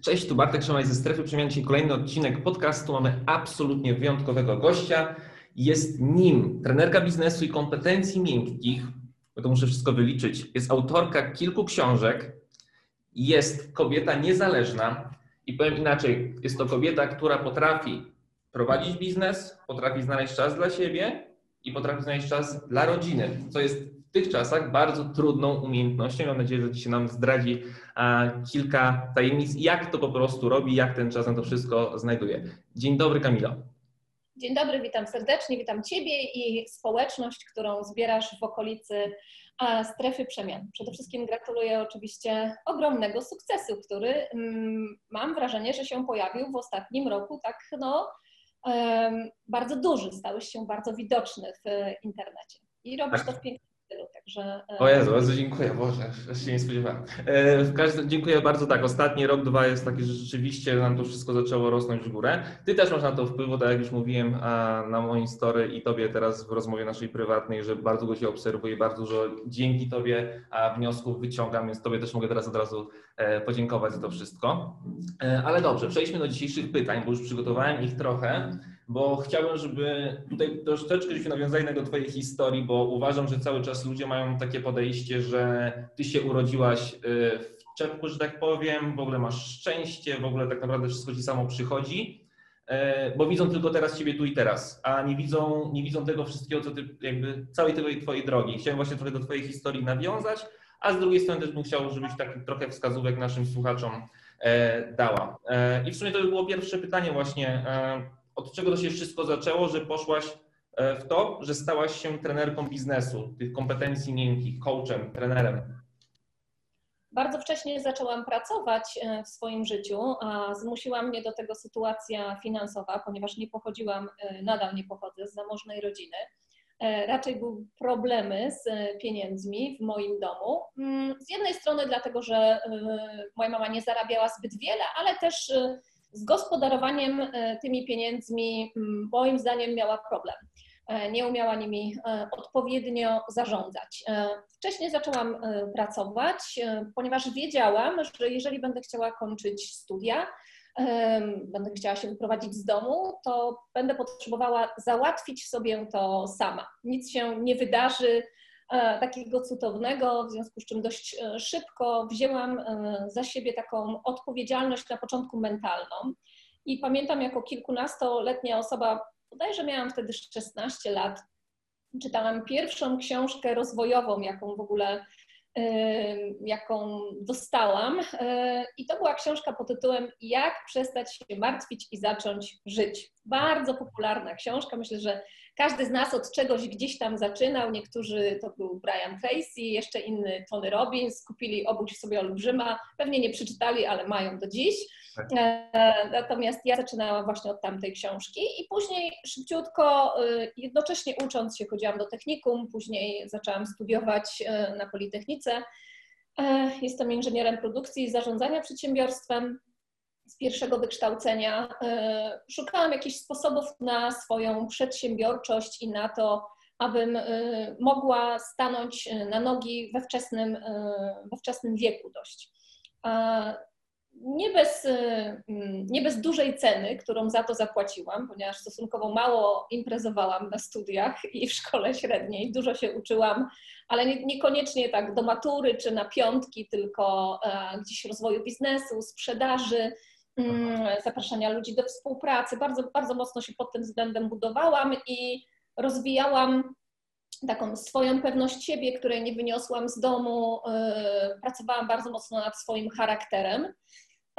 Cześć, tu Bartek Szamaj ze Strefy Przemian. Dzisiaj kolejny odcinek podcastu. Mamy absolutnie wyjątkowego gościa. Jest nim trenerka biznesu i kompetencji miękkich, bo to muszę wszystko wyliczyć. Jest autorka kilku książek. Jest kobieta niezależna i powiem inaczej, jest to kobieta, która potrafi prowadzić biznes, potrafi znaleźć czas dla siebie i potrafi znaleźć czas dla rodziny, co jest tych czasach bardzo trudną umiejętnością. Mam nadzieję, że dzisiaj nam zdradzi kilka tajemnic, jak to po prostu robi, jak ten czas na to wszystko znajduje. Dzień dobry, Kamilo. Dzień dobry, witam serdecznie, witam Ciebie i społeczność, którą zbierasz w okolicy strefy przemian. Przede wszystkim gratuluję oczywiście ogromnego sukcesu, który mm, mam wrażenie, że się pojawił w ostatnim roku tak no, bardzo duży, stałeś się bardzo widoczny w internecie i robisz tak. to w pięknym stylu. E, o Jezu, bardzo dziękuję, Boże, się nie spodziewałem. E, w każdym, dziękuję bardzo, tak, ostatni rok, dwa jest taki, że rzeczywiście nam to wszystko zaczęło rosnąć w górę. Ty też masz na to wpływ, tak jak już mówiłem na moim story i Tobie teraz w rozmowie naszej prywatnej, że bardzo go się obserwuję, bardzo dużo dzięki Tobie wniosków wyciągam, więc Tobie też mogę teraz od razu e, podziękować za to wszystko. Ale dobrze, przejdźmy do dzisiejszych pytań, bo już przygotowałem ich trochę bo chciałbym, żeby tutaj troszeczkę się nawiązali do Twojej historii, bo uważam, że cały czas ludzie mają takie podejście, że Ty się urodziłaś y, w czepku, że tak powiem, w ogóle masz szczęście, w ogóle tak naprawdę wszystko Ci samo przychodzi, y, bo widzą tylko teraz Ciebie tu i teraz, a nie widzą, nie widzą tego wszystkiego, co Ty, jakby całej tej Twojej drogi. Chciałem właśnie trochę do Twojej historii nawiązać, a z drugiej strony też bym chciał, żebyś taki trochę wskazówek naszym słuchaczom e, dała. E, I w sumie to by było pierwsze pytanie właśnie, e, od czego to się wszystko zaczęło, że poszłaś e, w to, że stałaś się trenerką biznesu, tych kompetencji miękkich, coachem, trenerem? Bardzo wcześnie zaczęłam pracować e, w swoim życiu, a zmusiła mnie do tego sytuacja finansowa, ponieważ nie pochodziłam, e, nadal nie pochodzę z zamożnej rodziny. Raczej były problemy z pieniędzmi w moim domu. Mm, z jednej strony dlatego, że moja mama nie zarabiała zbyt wiele, ale też z gospodarowaniem e, tymi pieniędzmi mm, moim zdaniem miała problem. E, nie umiała nimi e, odpowiednio zarządzać. Wcześniej zaczęłam pracować, ponieważ wiedziałam, że jeżeli będę chciała kończyć studia, będę chciała się wyprowadzić z domu, to będę potrzebowała załatwić sobie to sama. Nic się nie wydarzy takiego cudownego, w związku z czym dość e, szybko wzięłam e, za siebie taką odpowiedzialność na początku mentalną. I pamiętam jako kilkunastoletnia osoba, bodajże miałam wtedy 16 lat, czytałam pierwszą książkę rozwojową, jaką w ogóle jaką dostałam. I to była książka pod tytułem Jak przestać się martwić i zacząć żyć. Bardzo popularna książka. Myślę, że każdy z nas od czegoś gdzieś tam zaczynał. Niektórzy to był Brian Tracy, jeszcze inny Tony Robbins. Kupili Obudź sobie olbrzyma. Pewnie nie przeczytali, ale mają do dziś. Tak. E, natomiast ja zaczynałam właśnie od tamtej książki i później szybciutko, e, jednocześnie ucząc się, chodziłam do technikum, później zaczęłam studiować e, na Politechnice. Jestem inżynierem produkcji i zarządzania przedsiębiorstwem z pierwszego wykształcenia. Szukałam jakichś sposobów na swoją przedsiębiorczość i na to, abym mogła stanąć na nogi we wczesnym, we wczesnym wieku dość nie bez, nie bez dużej ceny, którą za to zapłaciłam, ponieważ stosunkowo mało imprezowałam na studiach i w szkole średniej, dużo się uczyłam, ale nie, niekoniecznie tak do matury czy na piątki, tylko e, gdzieś rozwoju biznesu, sprzedaży, zapraszania ludzi do współpracy. Bardzo, bardzo mocno się pod tym względem budowałam i rozwijałam taką swoją pewność siebie, której nie wyniosłam z domu. E, pracowałam bardzo mocno nad swoim charakterem.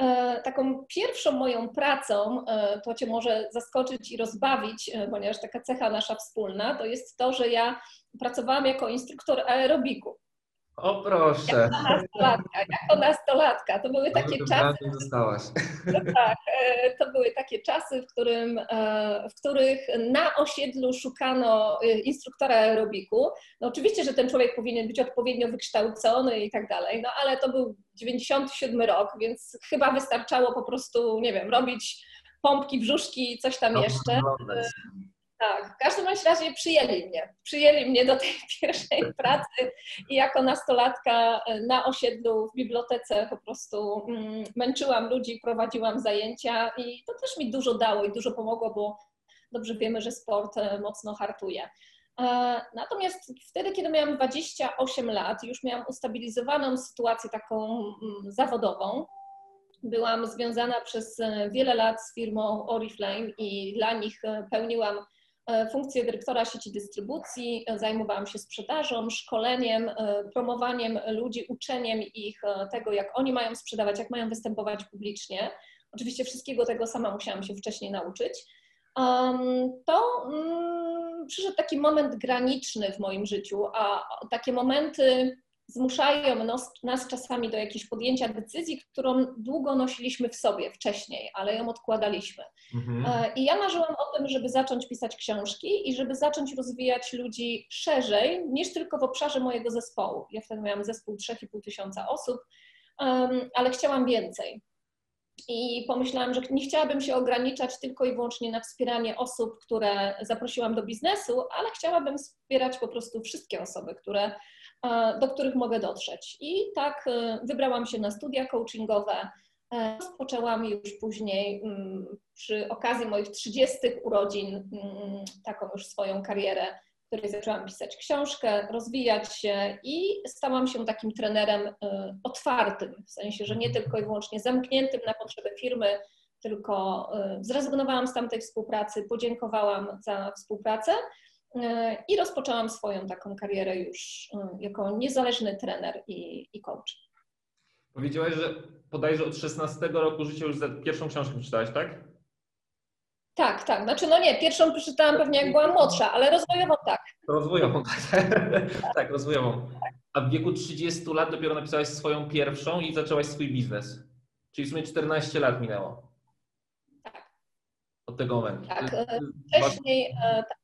E, taką pierwszą moją pracą, e, to Cię może zaskoczyć i rozbawić, ponieważ taka cecha nasza wspólna, to jest to, że ja pracowałam jako instruktor aerobiku. O proszę. Jako nastolatka, jako nastolatka. To były takie czasy. Dostałaś. No tak, e, to były takie czasy, w, którym, e, w których na osiedlu szukano e, instruktora aerobiku. No oczywiście, że ten człowiek powinien być odpowiednio wykształcony i tak dalej, no ale to był 97 rok, więc chyba wystarczało po prostu, nie wiem, robić pompki, brzuszki, coś tam jeszcze. Tak, w każdym razie przyjęli mnie. Przyjęli mnie do tej pierwszej pracy i jako nastolatka e, na osiedlu w bibliotece po prostu mm, męczyłam ludzi, prowadziłam zajęcia i to też mi dużo dało i dużo pomogło, bo dobrze wiemy, że sport e, mocno hartuje. E, natomiast wtedy, kiedy miałam 28 lat, już miałam ustabilizowaną sytuację taką mm, zawodową, byłam związana przez wiele lat z firmą Oriflame i dla nich pełniłam funkcję dyrektora sieci dystrybucji, e, zajmowałam się sprzedażą, szkoleniem, e, promowaniem ludzi, uczeniem ich tego, jak oni mają sprzedawać, jak mają występować publicznie. Oczywiście wszystkiego tego sama musiałam się wcześniej nauczyć. To mm, przyszedł taki moment graniczny w moim życiu, a takie momenty zmuszają nas, nas, czasami do jakiejś podjęcia decyzji, którą długo nosiliśmy w sobie wcześniej, ale ją odkładaliśmy. Mhm. E, I ja marzyłam o tym, żeby zacząć pisać książki i żeby zacząć rozwijać ludzi szerzej niż tylko w obszarze mojego zespołu. Ja wtedy miałam zespół 3,5 tysiąca osób, ale chciałam więcej. I pomyślałam, że nie chciałabym się ograniczać tylko i wyłącznie na wspieranie osób, które zaprosiłam do biznesu, ale chciałabym wspierać po prostu wszystkie osoby, które do których mogę dotrzeć. I tak e, wybrałam się na studia coachingowe. E, rozpoczęłam już później mm, przy okazji moich 30 urodzin mm, taką już swoją karierę, w której zaczęłam pisać książkę, rozwijać się i stałam się takim trenerem e, otwartym, w sensie, że nie tylko i wyłącznie zamkniętym na potrzeby firmy, tylko zrezygnowałam z tamtej współpracy, podziękowałam za współpracę i rozpoczęłam swoją taką karierę już y, jako niezależny trener i, i coach. Powiedziałaś, że podajże od 16 roku życia już pierwszą książkę przeczytałaś, tak? Tak, tak. Znaczy, no nie, pierwszą przeczytałam pewnie jak byłam młodsza, ale rozwojową tak. Rozwojową, tak. tak, rozwojową. A w wieku 30 lat dopiero napisałaś swoją pierwszą i zaczęłaś swój biznes. Czyli w sumie 14 lat minęło. Tak. Od tego momentu. Tak. E, wcześniej, e, tak.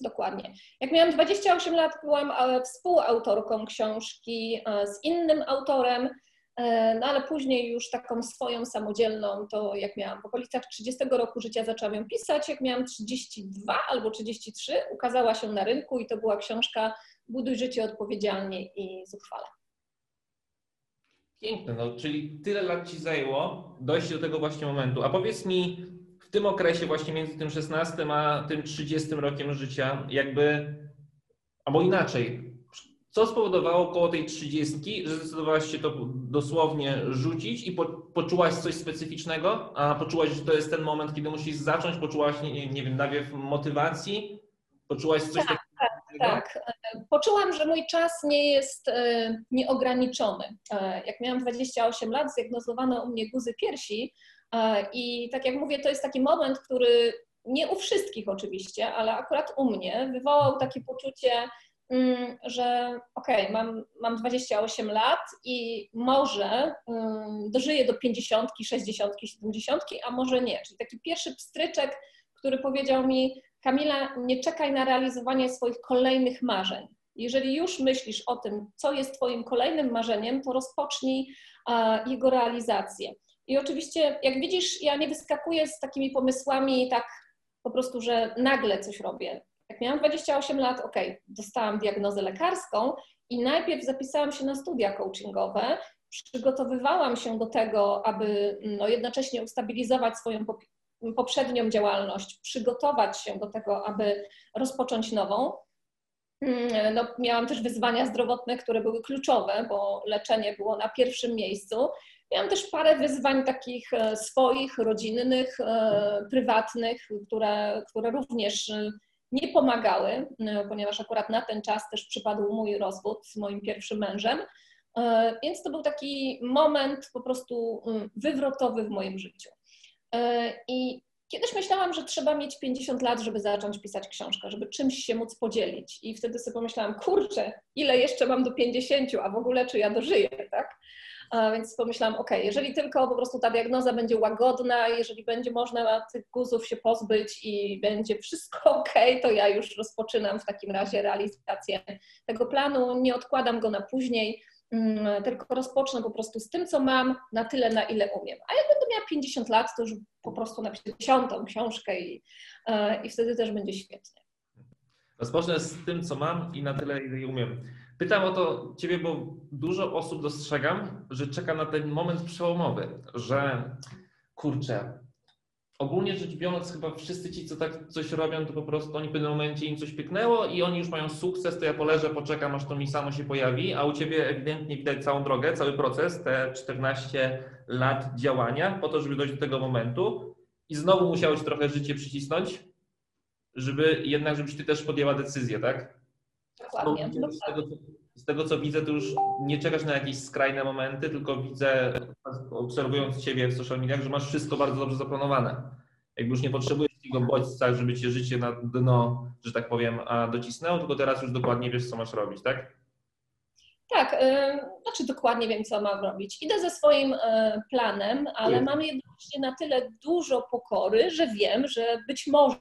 Dokładnie. Jak miałam 28 lat, byłam e, współautorką książki e, z innym autorem, e, no ale później już taką swoją samodzielną, to jak miałam w okolicach 30 roku życia zaczęłam ją pisać, jak miałam 32 albo 33, ukazała się na rynku i to była książka Buduj życie odpowiedzialnie i zuchwale. Piękne, no, czyli tyle lat Ci zajęło dojść do tego właśnie momentu. A powiedz mi, w tym okresie właśnie między tym 16 a tym 30 rokiem życia, jakby, albo inaczej, co spowodowało koło tej 30, że zdecydowałaś się to dosłownie rzucić i po, poczułaś coś specyficznego, a poczułaś, że to jest ten moment, kiedy musisz zacząć, poczułaś, nie, nie wiem, nawiew motywacji, poczułaś coś tak, takiego? Tak, tak. Poczułam, że mój czas nie jest e, nieograniczony. E, jak miałam 28 lat, zdiagnozowano u mnie guzy piersi, i tak jak mówię, to jest taki moment, który nie u wszystkich oczywiście, ale akurat u mnie wywołał takie poczucie, mm, że okej, okay, mam, mam 28 lat i może um, dożyję do 50, 60, 70, a może nie. Czyli taki pierwszy pstryczek, który powiedział mi, Kamila, nie czekaj na realizowanie swoich kolejnych marzeń. Jeżeli już myślisz o tym, co jest Twoim kolejnym marzeniem, to rozpocznij jego realizację. I oczywiście, jak widzisz, ja nie wyskakuję z takimi pomysłami tak po prostu, że nagle coś robię. Jak miałam 28 lat, ok, dostałam diagnozę lekarską i najpierw zapisałam się na studia coachingowe, przygotowywałam się do tego, aby no, jednocześnie ustabilizować swoją poprzednią działalność, przygotować się do tego, aby rozpocząć nową. Mm, no, miałam też wyzwania zdrowotne, które były kluczowe, bo leczenie było na pierwszym miejscu. Miałam też parę wyzwań takich e, swoich, rodzinnych, e, prywatnych, które, które również e, nie pomagały, ponieważ akurat na ten czas też przypadł mój rozwód z moim pierwszym mężem. Więc to był taki moment po prostu wywrotowy w moim życiu. I kiedyś myślałam, że trzeba mieć 50 lat, żeby zacząć pisać książkę, żeby czymś się móc podzielić. I wtedy sobie pomyślałam, kurczę, ile jeszcze mam do 50, a w ogóle czy ja dożyję, tak? Więc pomyślałam, ok, jeżeli tylko po prostu ta diagnoza będzie łagodna, jeżeli będzie można tych guzów się pozbyć i będzie wszystko ok, to ja już rozpoczynam w takim razie realizację tego planu, nie odkładam go na później, tylko rozpocznę po prostu z tym, co mam, na tyle, na ile umiem. A jak będę miała 50 lat, to już po prostu napiszę dziesiątą książkę i, i wtedy też będzie świetnie. Rozpocznę z tym, co mam i na tyle, ile umiem. Pytam o to Ciebie, bo dużo osób dostrzegam, że czeka na ten moment przełomowy, że kurczę, ogólnie rzecz biorąc, chyba wszyscy ci, co tak coś robią, to po prostu oni w pewnym momencie im coś pyknęło i oni już mają sukces, to ja poleżę, poczekam, aż to mi samo się pojawi, a u Ciebie ewidentnie widać całą drogę, cały proces, te 14 lat działania po to, żeby dojść do tego momentu i znowu musiało Ci trochę życie przycisnąć, żeby jednak, żebyś Ty też podjęła decyzję, tak? Dokładnie. Z tego, z tego, co widzę, to już nie czekasz na jakieś skrajne momenty, tylko widzę, obserwując Ciebie w social mediach, że masz wszystko bardzo dobrze zaplanowane. Jakby już nie potrzebujesz takiego bodźca, żeby Cię życie na dno, że tak powiem, docisnęło, tylko teraz już dokładnie wiesz, co masz robić, tak? Tak, yy, znaczy dokładnie wiem, co mam robić. Idę ze swoim yy, planem, ale mam jednocześnie na tyle dużo pokory, że wiem, że być może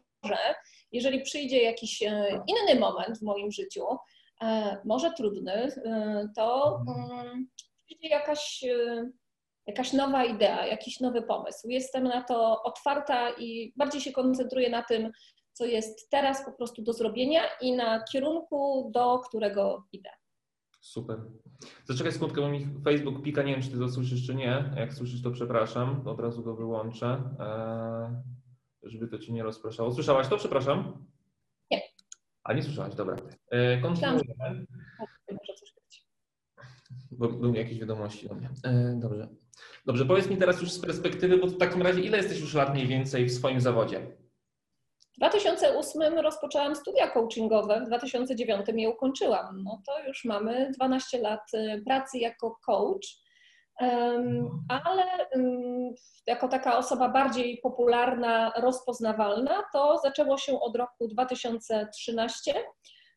jeżeli przyjdzie jakiś e, inny moment w moim życiu, e, może trudny, e, to mm, przyjdzie jakaś, jakaś nowa idea, jakiś nowy pomysł. Jestem na to otwarta i bardziej się koncentruję na tym, co jest teraz po prostu do zrobienia i na kierunku, do którego idę. Super. Zaczekaj sekundkę, bo mi Facebook pika, nie wiem, czy ty to słyszysz, czy nie. Jak słyszysz, to przepraszam, od razu go wyłączę żeby to ci nie rozpraszało. Słyszałaś to? Przepraszam. Nie. A nie słyszałaś, dobra. E, kontynuujemy. Bo były jakieś wiadomości do mnie. E, dobrze. Dobrze, powiedz mi teraz już z perspektywy, bo w takim razie ile jesteś już lat mniej więcej w swoim zawodzie? W 2008 rozpoczęłam studia coachingowe, w 2009 je ukończyłam. No to już mamy 12 lat y, pracy jako coach. Ale jako taka osoba bardziej popularna, rozpoznawalna, to zaczęło się od roku 2013,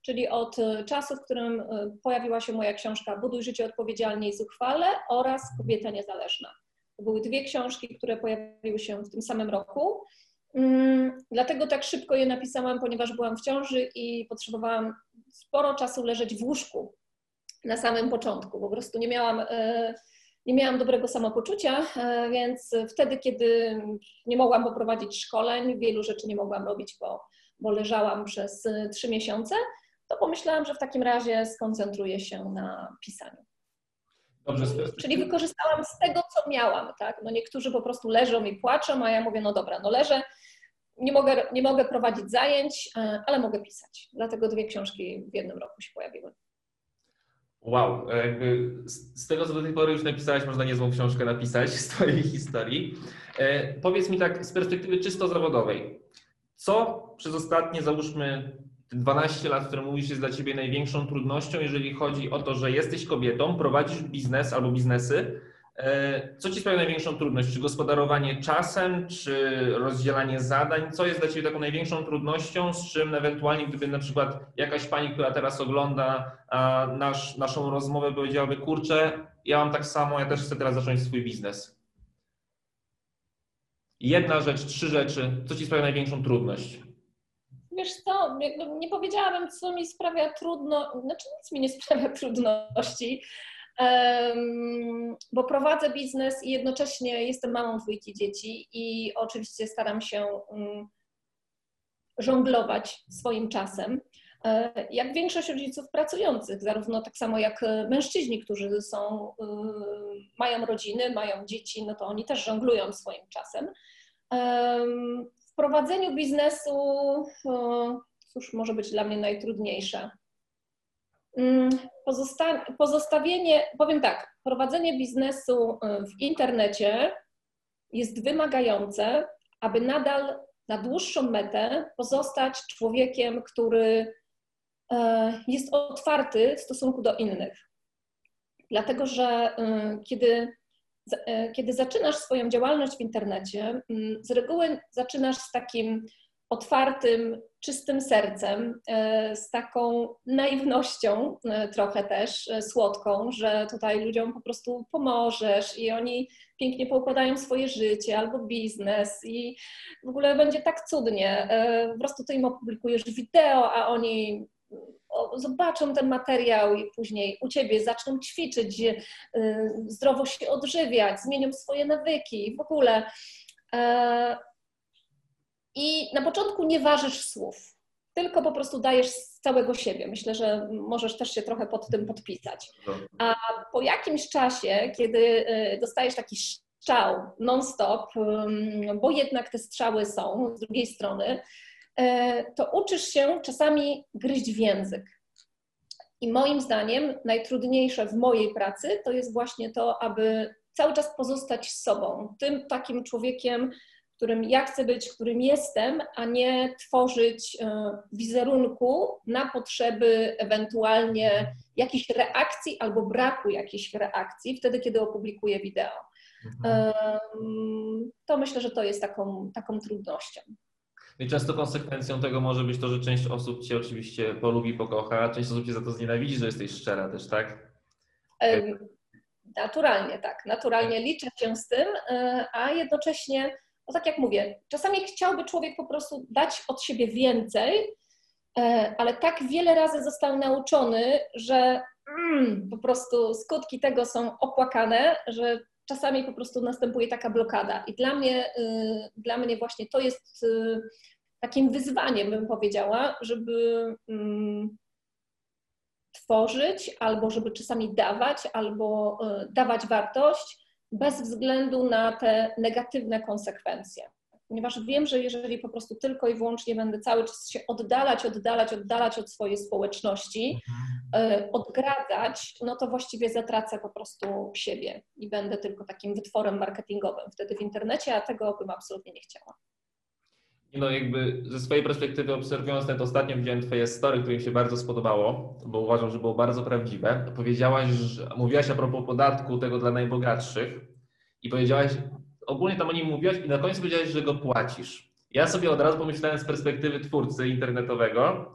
czyli od czasu, w którym e, pojawiła się moja książka Buduj życie odpowiedzialnie i zuchwale oraz Kobieta niezależna. To były dwie książki, które pojawiły się w tym samym roku. Dlatego tak szybko je napisałam, ponieważ byłam w ciąży i potrzebowałam sporo czasu leżeć w łóżku na samym początku. Po prostu nie miałam e, nie miałam dobrego samopoczucia, e, więc wtedy, kiedy nie mogłam poprowadzić szkoleń, wielu rzeczy nie mogłam robić, bo, bo leżałam przez trzy miesiące, to pomyślałam, że w takim razie skoncentruję się na pisaniu. Dobrze, Czyli wykorzystałam z tego, co miałam. Tak? No niektórzy po prostu leżą i płaczą, a ja mówię, no dobra, no leżę, nie mogę, nie mogę prowadzić zajęć, e, ale mogę pisać. Dlatego dwie książki w jednym roku się pojawiły. Wow, jakby z tego co do tej pory już napisałeś, można niezłą książkę napisać z Twojej historii. E, powiedz mi tak z perspektywy czysto zawodowej, co przez ostatnie, załóżmy, 12 lat, które mówisz, jest dla Ciebie największą trudnością, jeżeli chodzi o to, że jesteś kobietą, prowadzisz biznes albo biznesy, E, co Ci sprawia największą trudność? Czy gospodarowanie czasem, czy rozdzielanie zadań? Co jest dla Ciebie taką największą trudnością, z czym ewentualnie, gdyby na przykład jakaś pani, która teraz ogląda nasz, naszą rozmowę, powiedziałaby, kurczę, ja mam tak samo, ja też chcę teraz zacząć swój biznes. Jedna rzecz, trzy rzeczy, co Ci sprawia największą trudność? Wiesz co, nie powiedziałabym, co mi sprawia trudno, znaczy nic mi nie sprawia trudności, bo prowadzę biznes i jednocześnie jestem mamą dwójki dzieci i oczywiście staram się mm, żonglować swoim czasem. E, jak większość rodziców pracujących, zarówno tak samo jak mężczyźni, którzy są, y, mają rodziny, mają dzieci, no to oni też żonglują swoim czasem. W prowadzeniu biznesu, cóż może być dla mnie najtrudniejsze? Mm, pozosta pozostawienie, powiem tak, prowadzenie biznesu y, w internecie jest wymagające, aby nadal na dłuższą metę pozostać człowiekiem, który y, jest otwarty w stosunku do innych. Dlatego, że y, kiedy, kiedy zaczynasz swoją działalność w internecie, mm, z reguły zaczynasz z takim otwartym, czystym sercem, e, z taką naiwnością e, trochę też, e, słodką, że tutaj ludziom po prostu pomożesz i oni pięknie poukładają swoje życie albo biznes i w ogóle będzie tak cudnie. Po prostu ty im opublikujesz wideo, a oni zobaczą ten materiał i później u ciebie zaczną ćwiczyć, zdrowo się odżywiać, zmienią swoje nawyki w ogóle. E, I na początku nie ważysz słów, tylko po prostu dajesz z całego siebie. Myślę, że możesz też się trochę pod tym podpisać. A po jakimś czasie, kiedy y, dostajesz taki strzał non-stop, bo jednak te strzały są z drugiej strony, e, to uczysz się czasami gryźć w język. I moim zdaniem najtrudniejsze w mojej pracy to jest właśnie to, aby cały czas pozostać sobą, tym takim człowiekiem, którym ja chcę być, którym jestem, a nie tworzyć e, wizerunku na potrzeby ewentualnie jakichś reakcji albo braku jakiejś reakcji wtedy, kiedy opublikuję wideo. Mhm. To myślę, że to jest taką, taką trudnością. No I często konsekwencją tego może być to, że część osób cię oczywiście polubi, pokocha, a część osób cię za to znienawidzi, że jesteś szczera też, tak? Naturalnie, tak. Naturalnie liczę się z tym, e, a jednocześnie, no tak jak mówię, czasami chciałby człowiek po prostu dać od siebie więcej, e, ale tak wiele razy został nauczony, że mm, po prostu skutki tego są opłakane, że czasami po prostu następuje taka blokada. I dla mnie, y, dla mnie właśnie to jest y, takim wyzwaniem, bym powiedziała, żeby mm, tworzyć, albo żeby czasami dawać, albo y, dawać wartość bez względu na te negatywne konsekwencje ponieważ wiem, że jeżeli po prostu tylko i wyłącznie będę cały czas się oddalać, oddalać, oddalać od swojej społeczności, e, odgradzać, no to właściwie zatracę po prostu siebie i będę tylko takim wytworem marketingowym wtedy w internecie, a tego bym absolutnie nie chciała. No jakby ze swojej perspektywy obserwując ten ostatnio widziałem Twoje story, które mi się bardzo spodobało, bo uważam, że było bardzo prawdziwe. Powiedziałaś, że mówiłaś a propos podatku tego dla najbogatszych i powiedziałaś, ogólnie tam o nim mówiłaś i na końcu powiedziałeś, że go płacisz. Ja sobie od razu pomyślałem z perspektywy twórcy internetowego,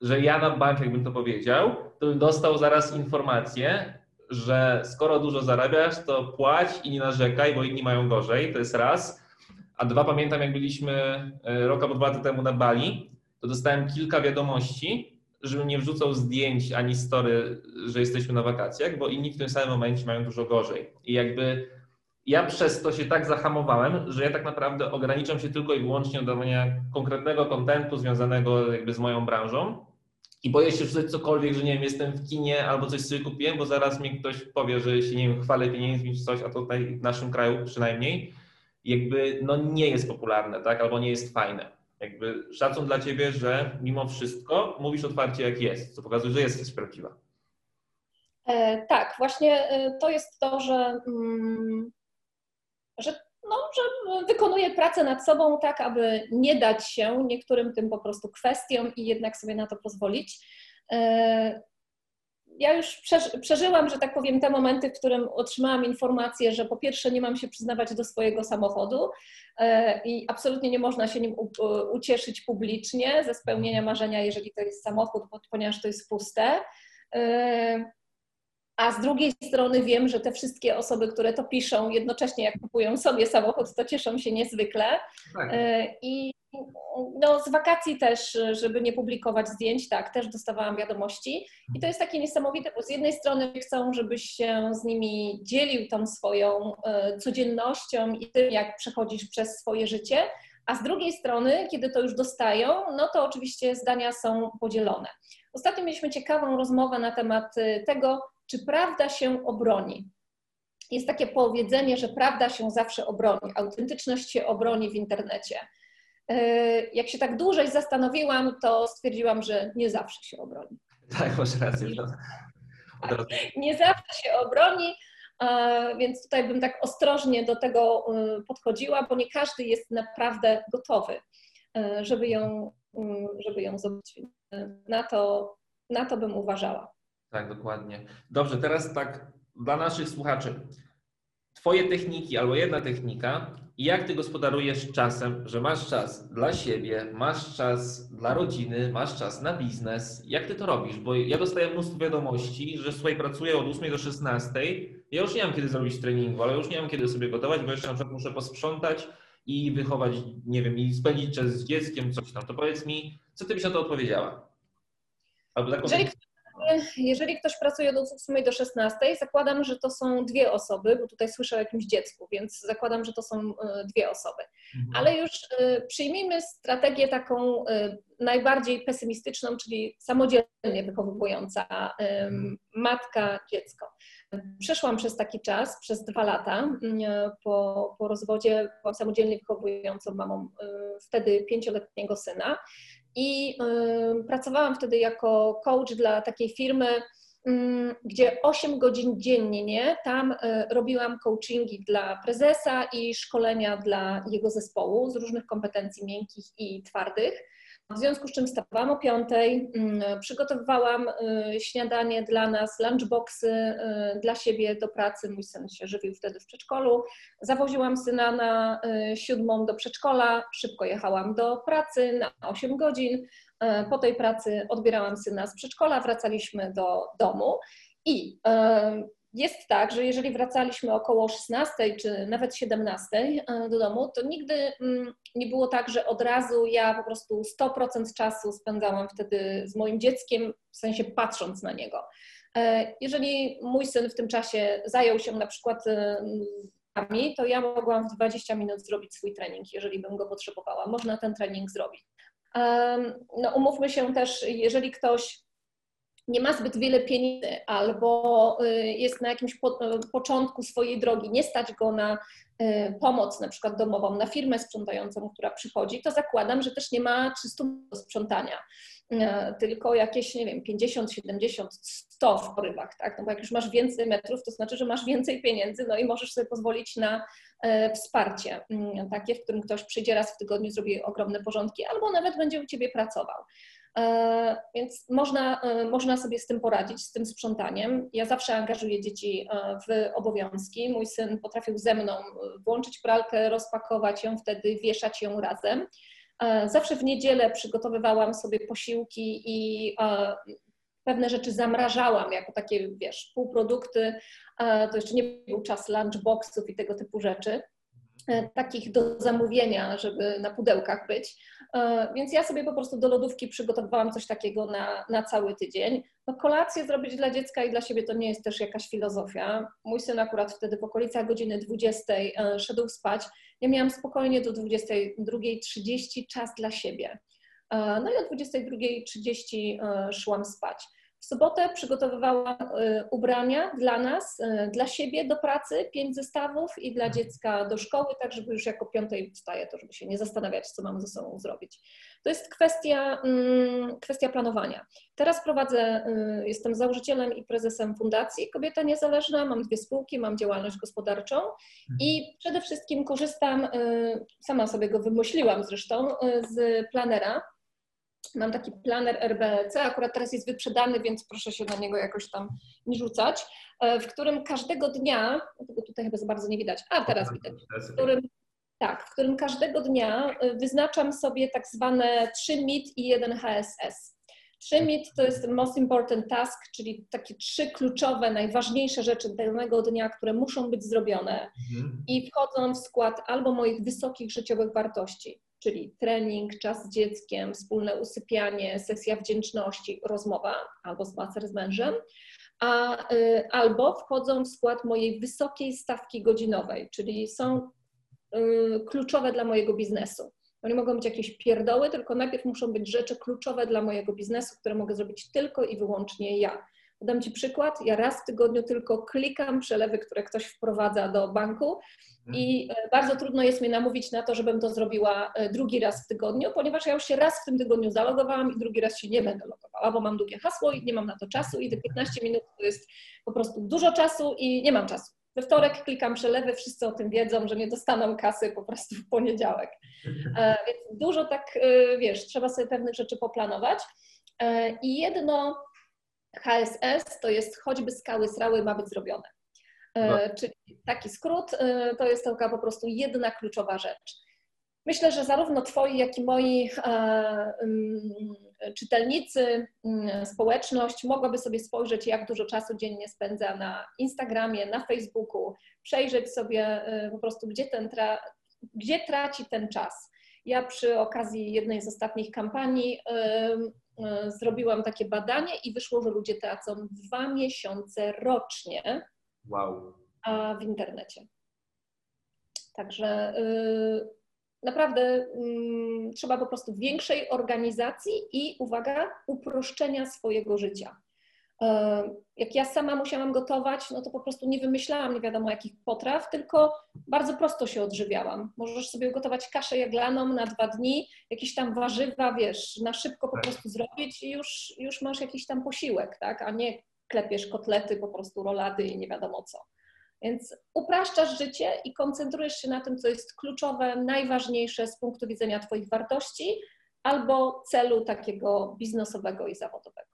że ja na bank, jakbym to powiedział, to bym dostał zaraz informację, że skoro dużo zarabiasz, to płać i nie narzekaj, bo inni mają gorzej, to jest raz. A dwa, pamiętam jak byliśmy e, rok albo dwa lata temu na Bali, to dostałem kilka wiadomości, żebym nie wrzucał zdjęć ani story, że jesteśmy na wakacjach, bo inni w tym samym momencie mają dużo gorzej. I jakby ja przez to się tak zahamowałem, że ja tak naprawdę ograniczam się tylko i wyłącznie do dawania konkretnego kontentu związanego jakby z moją branżą i boję się wrzucać cokolwiek, że nie wiem, jestem w kinie albo coś sobie kupiłem, bo zaraz mi ktoś powie, że się nie wiem, chwalę pieniędzmi czy coś, a tutaj w naszym kraju przynajmniej jakby no nie jest popularne, tak, albo nie jest fajne. Jakby szacun dla ciebie, że mimo wszystko mówisz otwarcie jak jest, co pokazuje, że jesteś prawdziwa. E, tak, właśnie e, to jest to, że mm, że, no, że wykonuje pracę nad sobą tak, aby nie dać się niektórym tym po prostu kwestiom i jednak sobie na to pozwolić. E, ja już przeżyłam, że tak powiem, te momenty, w którym otrzymałam informację, że po pierwsze nie mam się przyznawać do swojego samochodu e, i absolutnie nie można się nim ucieszyć publicznie ze spełnienia marzenia, jeżeli to jest samochód, ponieważ to jest puste. A z drugiej strony wiem, że te wszystkie osoby, które to piszą, jednocześnie jak kupują sobie samochód, to cieszą się niezwykle. Tak. E, I no, z wakacji też, żeby nie publikować zdjęć, tak, też dostawałam wiadomości. I to jest takie niesamowite, bo z jednej strony chcą, żebyś się z nimi dzielił tą swoją e, codziennością i tym, jak przechodzisz przez swoje życie, a z drugiej strony, kiedy to już dostają, no to oczywiście zdania są podzielone. Ostatnio mieliśmy ciekawą rozmowę na temat e, tego, czy prawda się obroni. Jest takie powiedzenie, że prawda się zawsze obroni, autentyczność się obroni w internecie. E, jak się tak dłużej zastanowiłam, to stwierdziłam, że nie zawsze się obroni. Tak, masz rację. Tak, nie zawsze się obroni, więc tutaj bym tak ostrożnie do tego e, podchodziła, bo nie każdy jest naprawdę gotowy, e, żeby ją, żeby ją zobaczyć. Na to, na to bym uważała. Tak, dokładnie. Dobrze, teraz tak dla naszych słuchaczy. Twoje techniki albo jedna technika, jak ty gospodarujesz czasem, że masz czas dla siebie, masz czas dla rodziny, masz czas na biznes. Jak ty to robisz? Bo ja dostaję mnóstwo wiadomości, że słuchaj, pracuję od 8 do 16. Ja już nie mam kiedy zrobić treningu, ale już nie mam kiedy sobie gotować, bo jeszcze na przykład muszę posprzątać i wychować, nie wiem, i spędzić czas z dzieckiem, coś tam. To powiedz mi, co ty byś na to odpowiedziała? Albo taką Jeżeli, jeżeli ktoś pracuje od 8 do 16, zakładam, że to są dwie osoby, bo tutaj słyszę o jakimś dziecku, więc zakładam, że to są e, dwie osoby. Mhm. Ale już e, przyjmijmy strategię taką e, najbardziej pesymistyczną, czyli samodzielnie wychowująca em, matka, dziecko. Przeszłam przez taki czas, przez dwa lata po, po rozwodzie, byłam samodzielnie wychowującą mamą wtedy pięcioletniego syna i pracowałam wtedy jako coach dla takiej firmy, mm, gdzie 8 godzin dziennie, nie? Tam y, robiłam coachingi dla prezesa i szkolenia dla jego zespołu z różnych kompetencji miękkich i twardych. W związku z czym wstawałam o piątej, mm, przygotowywałam y, śniadanie dla nas, lunchboxy y, dla siebie do pracy. Mój syn się żywił wtedy w przedszkolu. Zawoziłam syna na y, siódmą do przedszkola, szybko jechałam do pracy na 8 godzin. Po tej pracy odbierałam syna z przedszkola, wracaliśmy do domu i jest tak, że jeżeli wracaliśmy około 16 czy nawet 17 e, do domu, to nigdy mm, nie było tak, że od razu ja po prostu 100% czasu spędzałam wtedy z moim dzieckiem, w sensie patrząc na niego. E, jeżeli mój syn w tym czasie zajął się na przykład e, to ja mogłam w 20 minut zrobić swój trening, jeżeli bym go potrzebowała. Można ten trening zrobić. No, umówmy się też, jeżeli ktoś nie ma zbyt wiele pieniędzy albo y, jest na jakimś po, y, początku swojej drogi, nie stać go na y, pomoc na przykład domową, na firmę sprzątającą, która przychodzi, to zakładam, że też nie ma 300 do sprzątania, tylko jakieś, nie wiem, 50, 70, 100 w porywach, tak? No bo jak już masz więcej metrów, to znaczy, że masz więcej pieniędzy, no i możesz sobie pozwolić na wsparcie takie, w którym ktoś przyjdzie raz w tygodniu, zrobi ogromne porządki, albo nawet będzie u Ciebie pracował. E, więc można, e, można sobie z tym poradzić, z tym sprzątaniem. Ja zawsze angażuję dzieci e, w obowiązki. Mój syn potrafił ze mną włączyć pralkę, rozpakować ją, wtedy wieszać ją razem. Zawsze w niedzielę przygotowywałam sobie posiłki i pewne rzeczy zamrażałam jako takie, wiesz, półprodukty. To jeszcze nie był czas lunchboxów i tego typu rzeczy. E, takich do zamówienia, żeby na pudełkach być. E, więc ja sobie po prostu do lodówki przygotowałam coś takiego na, na cały tydzień. No kolację zrobić dla dziecka i dla siebie to nie jest też jakaś filozofia. Mój syn akurat wtedy w okolicach godziny 20 e, szedł spać. Ja miałam spokojnie do 22.30 czas dla siebie. No i o 22.30 szłam spać. W sobotę przygotowywała y, ubrania dla nas, y, dla siebie do pracy, pięć zestawów i dla dziecka do szkoły, tak żeby już jako piątej wstaje, to żeby się nie zastanawiać, co mamy ze sobą zrobić. To jest kwestia, mm, kwestia planowania. Teraz prowadzę, y, jestem założycielem i prezesem fundacji Kobieta Niezależna, mam dwie spółki, mam działalność gospodarczą i przede wszystkim korzystam, sama sobie go wymyśliłam zresztą, z planera, Mam taki planer RBC, akurat teraz jest wyprzedany, więc proszę się na niego jakoś tam nie rzucać, e, w którym każdego dnia, tego tutaj chyba za bardzo nie widać, a teraz widać, w którym, tak, w którym każdego dnia e, wyznaczam sobie tak zwane 3 MIT i 1 HSS. 3 MIT to jest most important task, czyli takie trzy kluczowe, najważniejsze rzeczy danego dnia, które muszą być zrobione mhm. i wchodzą w skład albo moich wysokich życiowych wartości czyli trening, czas z dzieckiem, wspólne usypianie, sesja wdzięczności, rozmowa albo spacer z mężem, a, y, albo wchodzą w skład mojej wysokiej stawki godzinowej, czyli są y, kluczowe dla mojego biznesu. To nie mogą być jakieś pierdoły, tylko najpierw muszą być rzeczy kluczowe dla mojego biznesu, które mogę zrobić tylko i wyłącznie ja. Podam Ci przykład. Ja raz w tygodniu tylko klikam przelewy, które ktoś wprowadza do banku i e, bardzo trudno jest mi namówić na to, żebym to zrobiła e, drugi raz w tygodniu, ponieważ ja już się raz w tym tygodniu zalogowałam i drugi raz się nie będę logowała, bo mam długie hasło i nie mam na to czasu i te 15 minut to jest po prostu dużo czasu i nie mam czasu. We wtorek klikam przelewy, wszyscy o tym wiedzą, że nie dostaną kasy po prostu w poniedziałek. E, więc dużo tak, wiesz, trzeba sobie pewnych rzeczy poplanować. I jedno HSS to jest choćby skały srały ma być zrobione. E, no. Czyli taki skrót e, to jest taka po prostu jedna kluczowa rzecz. Myślę, że zarówno Twoi, jak i moi e, mm, czytelnicy, mm, społeczność mogłaby sobie spojrzeć, jak dużo czasu dziennie spędza na Instagramie, na Facebooku, przejrzeć sobie po prostu, gdzie, ten tra gdzie traci ten czas. Ja przy okazji jednej z ostatnich kampanii zrobiłam takie badanie i wyszło, że ludzie tracą dwa miesiące rocznie Wow. a w internecie. Także y, naprawdę mm, trzeba po prostu większej organizacji i uwaga, uproszczenia swojego życia. Jak ja sama musiałam gotować, no to po prostu nie wymyślałam nie wiadomo jakich potraw, tylko bardzo prosto się odżywiałam. Możesz sobie ugotować kaszę jaglaną na dwa dni, jakieś tam warzywa, wiesz, na szybko po Tak. prostu zrobić i już, już masz jakiś tam posiłek, tak? A nie klepiesz kotlety, po prostu rolady i nie wiadomo co. Więc upraszczasz życie i koncentrujesz się na tym, co jest kluczowe, najważniejsze z punktu widzenia Twoich wartości albo celu takiego biznesowego i zawodowego.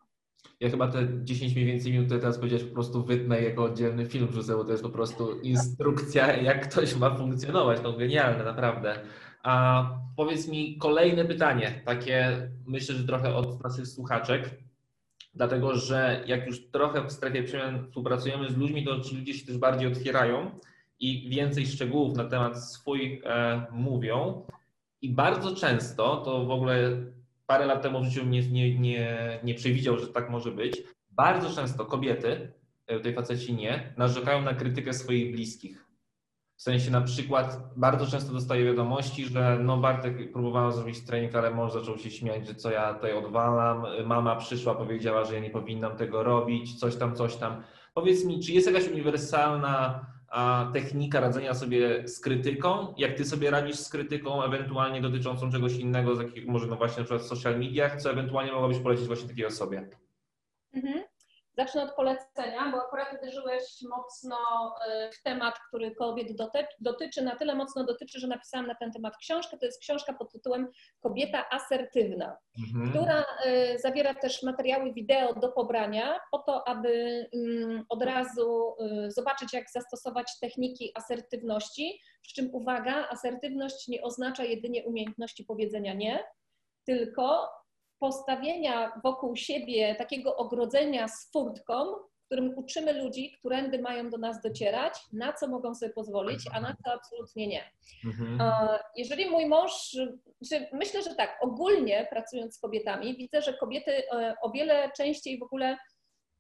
Ja chyba te 10 mniej więcej minut, teraz powiedziałeś, po prostu wytnę jako oddzielny film wrzucę, bo to jest po prostu instrukcja, jak ktoś ma funkcjonować. No genialne, naprawdę. A powiedz mi kolejne pytanie, takie myślę, że trochę od naszych słuchaczek, dlatego że jak już trochę w strefie przemian współpracujemy z ludźmi, to ci ludzie się też bardziej otwierają i więcej szczegółów na temat swój e, mówią. I bardzo często, to w ogóle parę lat temu w życiu nie, nie, nie, nie przewidział, że tak może być, bardzo często kobiety, e, tutaj faceci nie, narzekają na krytykę swoich bliskich. W sensie na przykład bardzo często dostaję wiadomości, że no Bartek, próbowałam zrobić trening, ale mąż zaczął się śmiać, że co ja tutaj odwalam, mama przyszła, powiedziała, że ja nie powinnam tego robić, coś tam, coś tam. Powiedz mi, czy jest jakaś uniwersalna technika radzenia sobie z krytyką? Jak ty sobie radzisz z krytyką, ewentualnie dotyczącą czegoś innego, z jakich, może no właśnie na przykład w social mediach, co ewentualnie mogłabyś polecić właśnie takiej osobie? Mhm. Zacznę od polecenia, bo akurat uderzyłeś mocno y, w temat, który kobiet doty- dotyczy, na tyle mocno dotyczy, że napisałam na ten temat książkę. To jest książka pod tytułem Kobieta asertywna, Mhm. która y, zawiera też materiały wideo do pobrania, po to, aby mm, od razu y, zobaczyć, jak zastosować techniki asertywności. Przy czym uwaga, asertywność nie oznacza jedynie umiejętności powiedzenia nie, tylko postawienia wokół siebie takiego ogrodzenia z furtką, w którym uczymy ludzi, którędy mają do nas docierać, na co mogą sobie pozwolić, a na co absolutnie nie. Mhm. Jeżeli mój mąż, myślę, że tak, ogólnie pracując z kobietami, widzę, że kobiety e, o wiele częściej w ogóle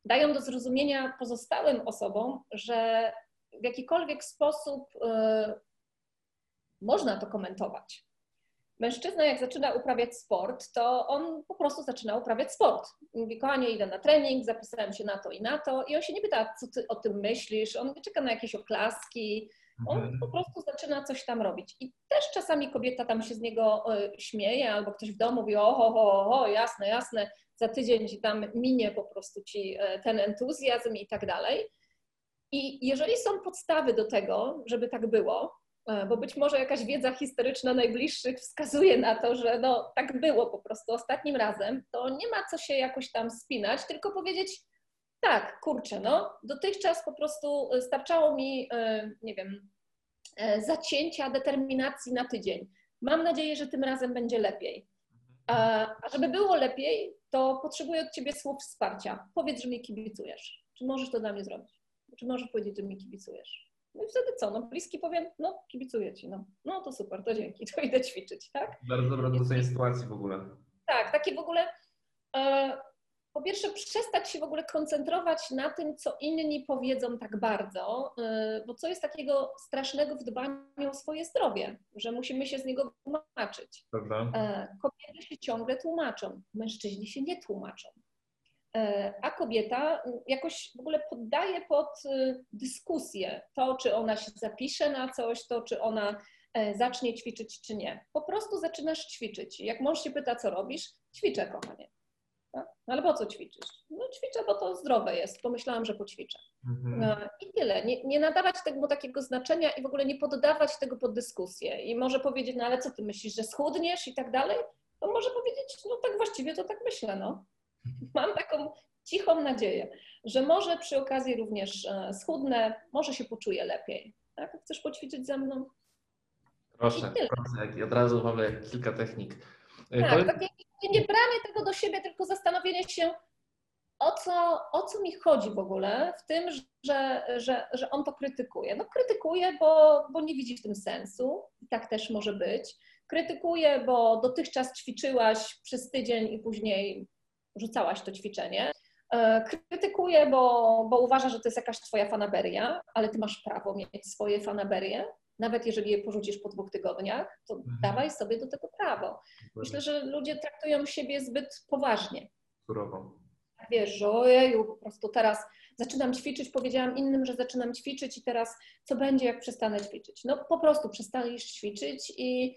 dają do zrozumienia pozostałym osobom, że w jakikolwiek sposób e, można to komentować. Mężczyzna, jak zaczyna uprawiać sport, to on po prostu zaczyna uprawiać sport. Mówi, kochanie, idę na trening, zapisałem się na to i na to. I on się nie pyta, co ty o tym myślisz, on nie czeka na jakieś oklaski, on Mhm. po prostu zaczyna coś tam robić. I też czasami kobieta tam się z niego e, śmieje, albo ktoś w domu mówi, oho, ho, ho, jasne, jasne, za tydzień ci tam minie po prostu ci e, ten entuzjazm i tak dalej. I jeżeli są podstawy do tego, żeby tak było, bo być może jakaś wiedza historyczna najbliższych wskazuje na to, że no tak było po prostu ostatnim razem, to nie ma co się jakoś tam spinać, tylko powiedzieć, tak, kurczę, no, dotychczas po prostu starczało mi, e, nie wiem, e, zacięcia determinacji na tydzień. Mam nadzieję, że tym razem będzie lepiej. A żeby było lepiej, to potrzebuję od Ciebie słów wsparcia. Powiedz, że mi kibicujesz. Czy możesz to dla mnie zrobić? Czy możesz powiedzieć, że mi kibicujesz? No i wtedy co? No bliski powiem, no kibicuję Ci, no. No to super, to dzięki, to idę ćwiczyć, tak? Bardzo dobre docenienie sytuacji w ogóle. Tak, takie w ogóle. E, po pierwsze, przestać się w ogóle koncentrować na tym, co inni powiedzą tak bardzo, e, bo co jest takiego strasznego w dbaniu o swoje zdrowie, że musimy się z niego tłumaczyć. Prawda? E, kobiety się ciągle tłumaczą, mężczyźni się nie tłumaczą. E, A kobieta jakoś w ogóle poddaje pod y, dyskusję to, czy ona się zapisze na coś, to, czy ona e, zacznie ćwiczyć, czy nie. Po prostu zaczynasz ćwiczyć. Jak mąż się pyta, co robisz, ćwiczę, kochanie. Tak? No ale po co ćwiczysz? No ćwiczę, bo to zdrowe jest. Pomyślałam, że poćwiczę. Mhm. E, I tyle. Nie, nie nadawać temu takiego znaczenia i w ogóle nie poddawać tego pod dyskusję. I może powiedzieć, no ale co ty myślisz, że schudniesz i tak dalej? To może powiedzieć, no tak właściwie to tak myślę, no. Mam taką cichą nadzieję, że może przy okazji również e, schudnę, może się poczuję lepiej. Tak? Chcesz poćwiczyć ze mną? Proszę, I proszę. jak- Od razu mamy kilka technik. E, Tak, takie nie- nie branie tego do siebie, tylko zastanowienie się, o co, o co mi chodzi w ogóle w tym, że, że, że on to krytykuje. No krytykuje, bo, bo nie widzi w tym sensu i tak też może być. Krytykuje, bo dotychczas ćwiczyłaś przez tydzień i później rzucałaś to ćwiczenie. E, Krytykuje, bo, bo uważa, że to jest jakaś twoja fanaberia, ale ty masz prawo mieć swoje fanaberie. Nawet jeżeli je porzucisz po dwóch tygodniach, to dawaj sobie do tego prawo. Myślę, że ludzie traktują siebie zbyt poważnie. Surową. Wiesz, że ojeju, po prostu teraz zaczynam ćwiczyć, powiedziałam innym, że zaczynam ćwiczyć i teraz co będzie, jak przestanę ćwiczyć? No po prostu przestaniesz ćwiczyć i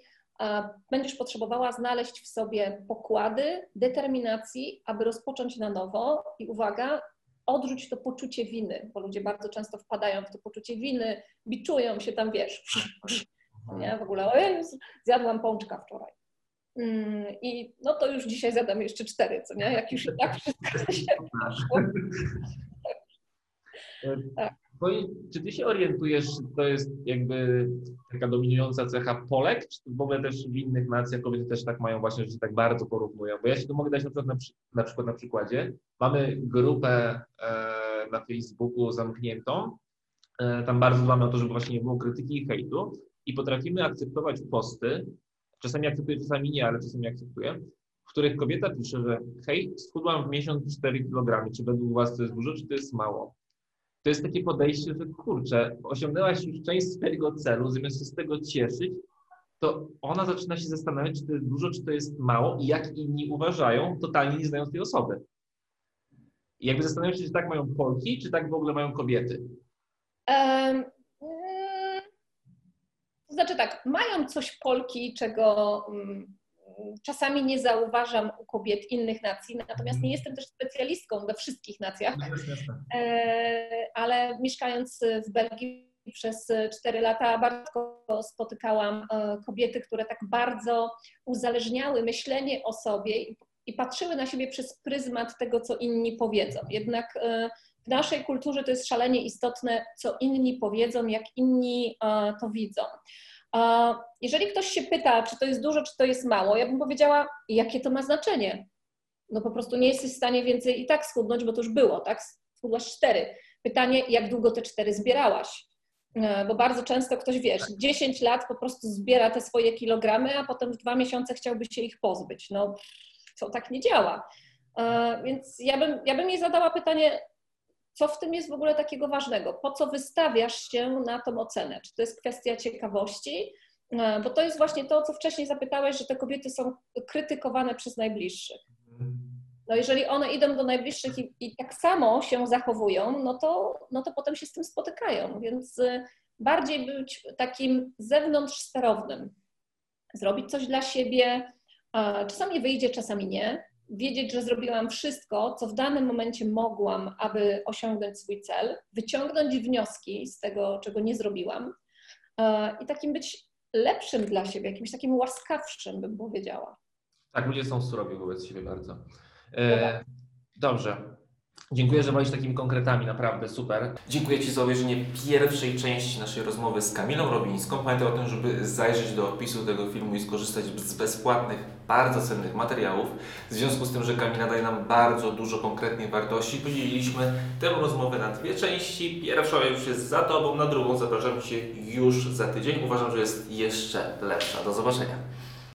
będziesz potrzebowała znaleźć w sobie pokłady, determinacji, aby rozpocząć na nowo i uwaga, odrzuć to poczucie winy, bo ludzie bardzo często wpadają w to poczucie winy, biczują się tam, wiesz, nie, w ogóle, ojej, zjadłam pączka wczoraj. Mm, I no to już dzisiaj zjadam jeszcze cztery, co nie? Jak już tak wszystko się poszło. Tak. Czy ty się orientujesz, czy to jest jakby taka dominująca cecha Polek, czy w ogóle też w innych nacjach kobiety też tak mają właśnie, że tak bardzo porównują? Bo ja się tu mogę dać na przykład na, na, przykład na przykładzie. Mamy grupę e, na Facebooku zamkniętą. E, tam bardzo dbamy o to, żeby właśnie nie było krytyki i hejtu i potrafimy akceptować posty, czasami akceptuję, czasami nie, ale czasami akceptuję, w których kobieta pisze, że hej, schudłam w miesiąc 4 kg, czy według was to jest dużo, czy to jest mało? To jest takie podejście, że kurczę, osiągnęłaś już część swojego celu, zamiast się z tego cieszyć, to ona zaczyna się zastanawiać, czy to jest dużo, czy to jest mało i jak inni uważają, totalnie nie znając tej osoby. I jakby zastanawiam się, czy tak mają Polki, czy tak w ogóle mają kobiety. Mm, To znaczy tak, mają coś Polki, czego mm, czasami nie zauważam u kobiet innych nacji, natomiast nie jestem też specjalistką we wszystkich nacjach, E, ale mieszkając w Belgii przez 4 lata bardzo spotykałam e, kobiety, które tak bardzo uzależniały myślenie o sobie i- patrzyły na siebie przez pryzmat tego, co inni powiedzą. Jednak e, w naszej kulturze to jest szalenie istotne, co inni powiedzą, jak inni to widzą. Jeżeli ktoś się pyta, czy to jest dużo, czy to jest mało, ja bym powiedziała, jakie to ma znaczenie. No po prostu nie jesteś w stanie więcej i tak schudnąć, bo to już było, tak? Schudłaś cztery. Pytanie, jak długo te cztery zbierałaś? E, Bo bardzo często ktoś, wiesz, 10 lat po prostu zbiera te swoje kilogramy, a potem w dwa miesiące chciałby się ich pozbyć. No, to tak nie działa. E, Więc ja bym, ja bym jej zadała pytanie, co w tym jest w ogóle takiego ważnego? Po co wystawiasz się na tą ocenę? Czy to jest kwestia ciekawości? E, Bo to jest właśnie to, co wcześniej zapytałeś, że te kobiety są krytykowane przez najbliższych. No jeżeli one idą do najbliższych i, i tak samo się zachowują, no to, no to potem się z tym spotykają. Więc y, bardziej być takim zewnątrz sterownym. Zrobić coś dla siebie. a Czasami wyjdzie, czasami nie. Wiedzieć, że zrobiłam wszystko, co w danym momencie mogłam, aby osiągnąć swój cel, wyciągnąć wnioski z tego, czego nie zrobiłam a, i takim być lepszym dla siebie, jakimś takim łaskawszym, bym powiedziała. Tak, ludzie są surowi wobec siebie bardzo. E, dobrze. Dziękuję, że walisz takimi konkretami, naprawdę super. Dziękuję Ci za obejrzenie pierwszej części naszej rozmowy z Kamilą Robińską. Pamiętaj o tym, żeby zajrzeć do opisu tego filmu i skorzystać z bezpłatnych, bardzo cennych materiałów. W związku z tym, że Kamila daje nam bardzo dużo konkretnych wartości, podzieliliśmy tę rozmowę na dwie części. Pierwsza już jest za Tobą, na drugą zapraszam Cię już za tydzień. Uważam, że jest jeszcze lepsza. Do zobaczenia.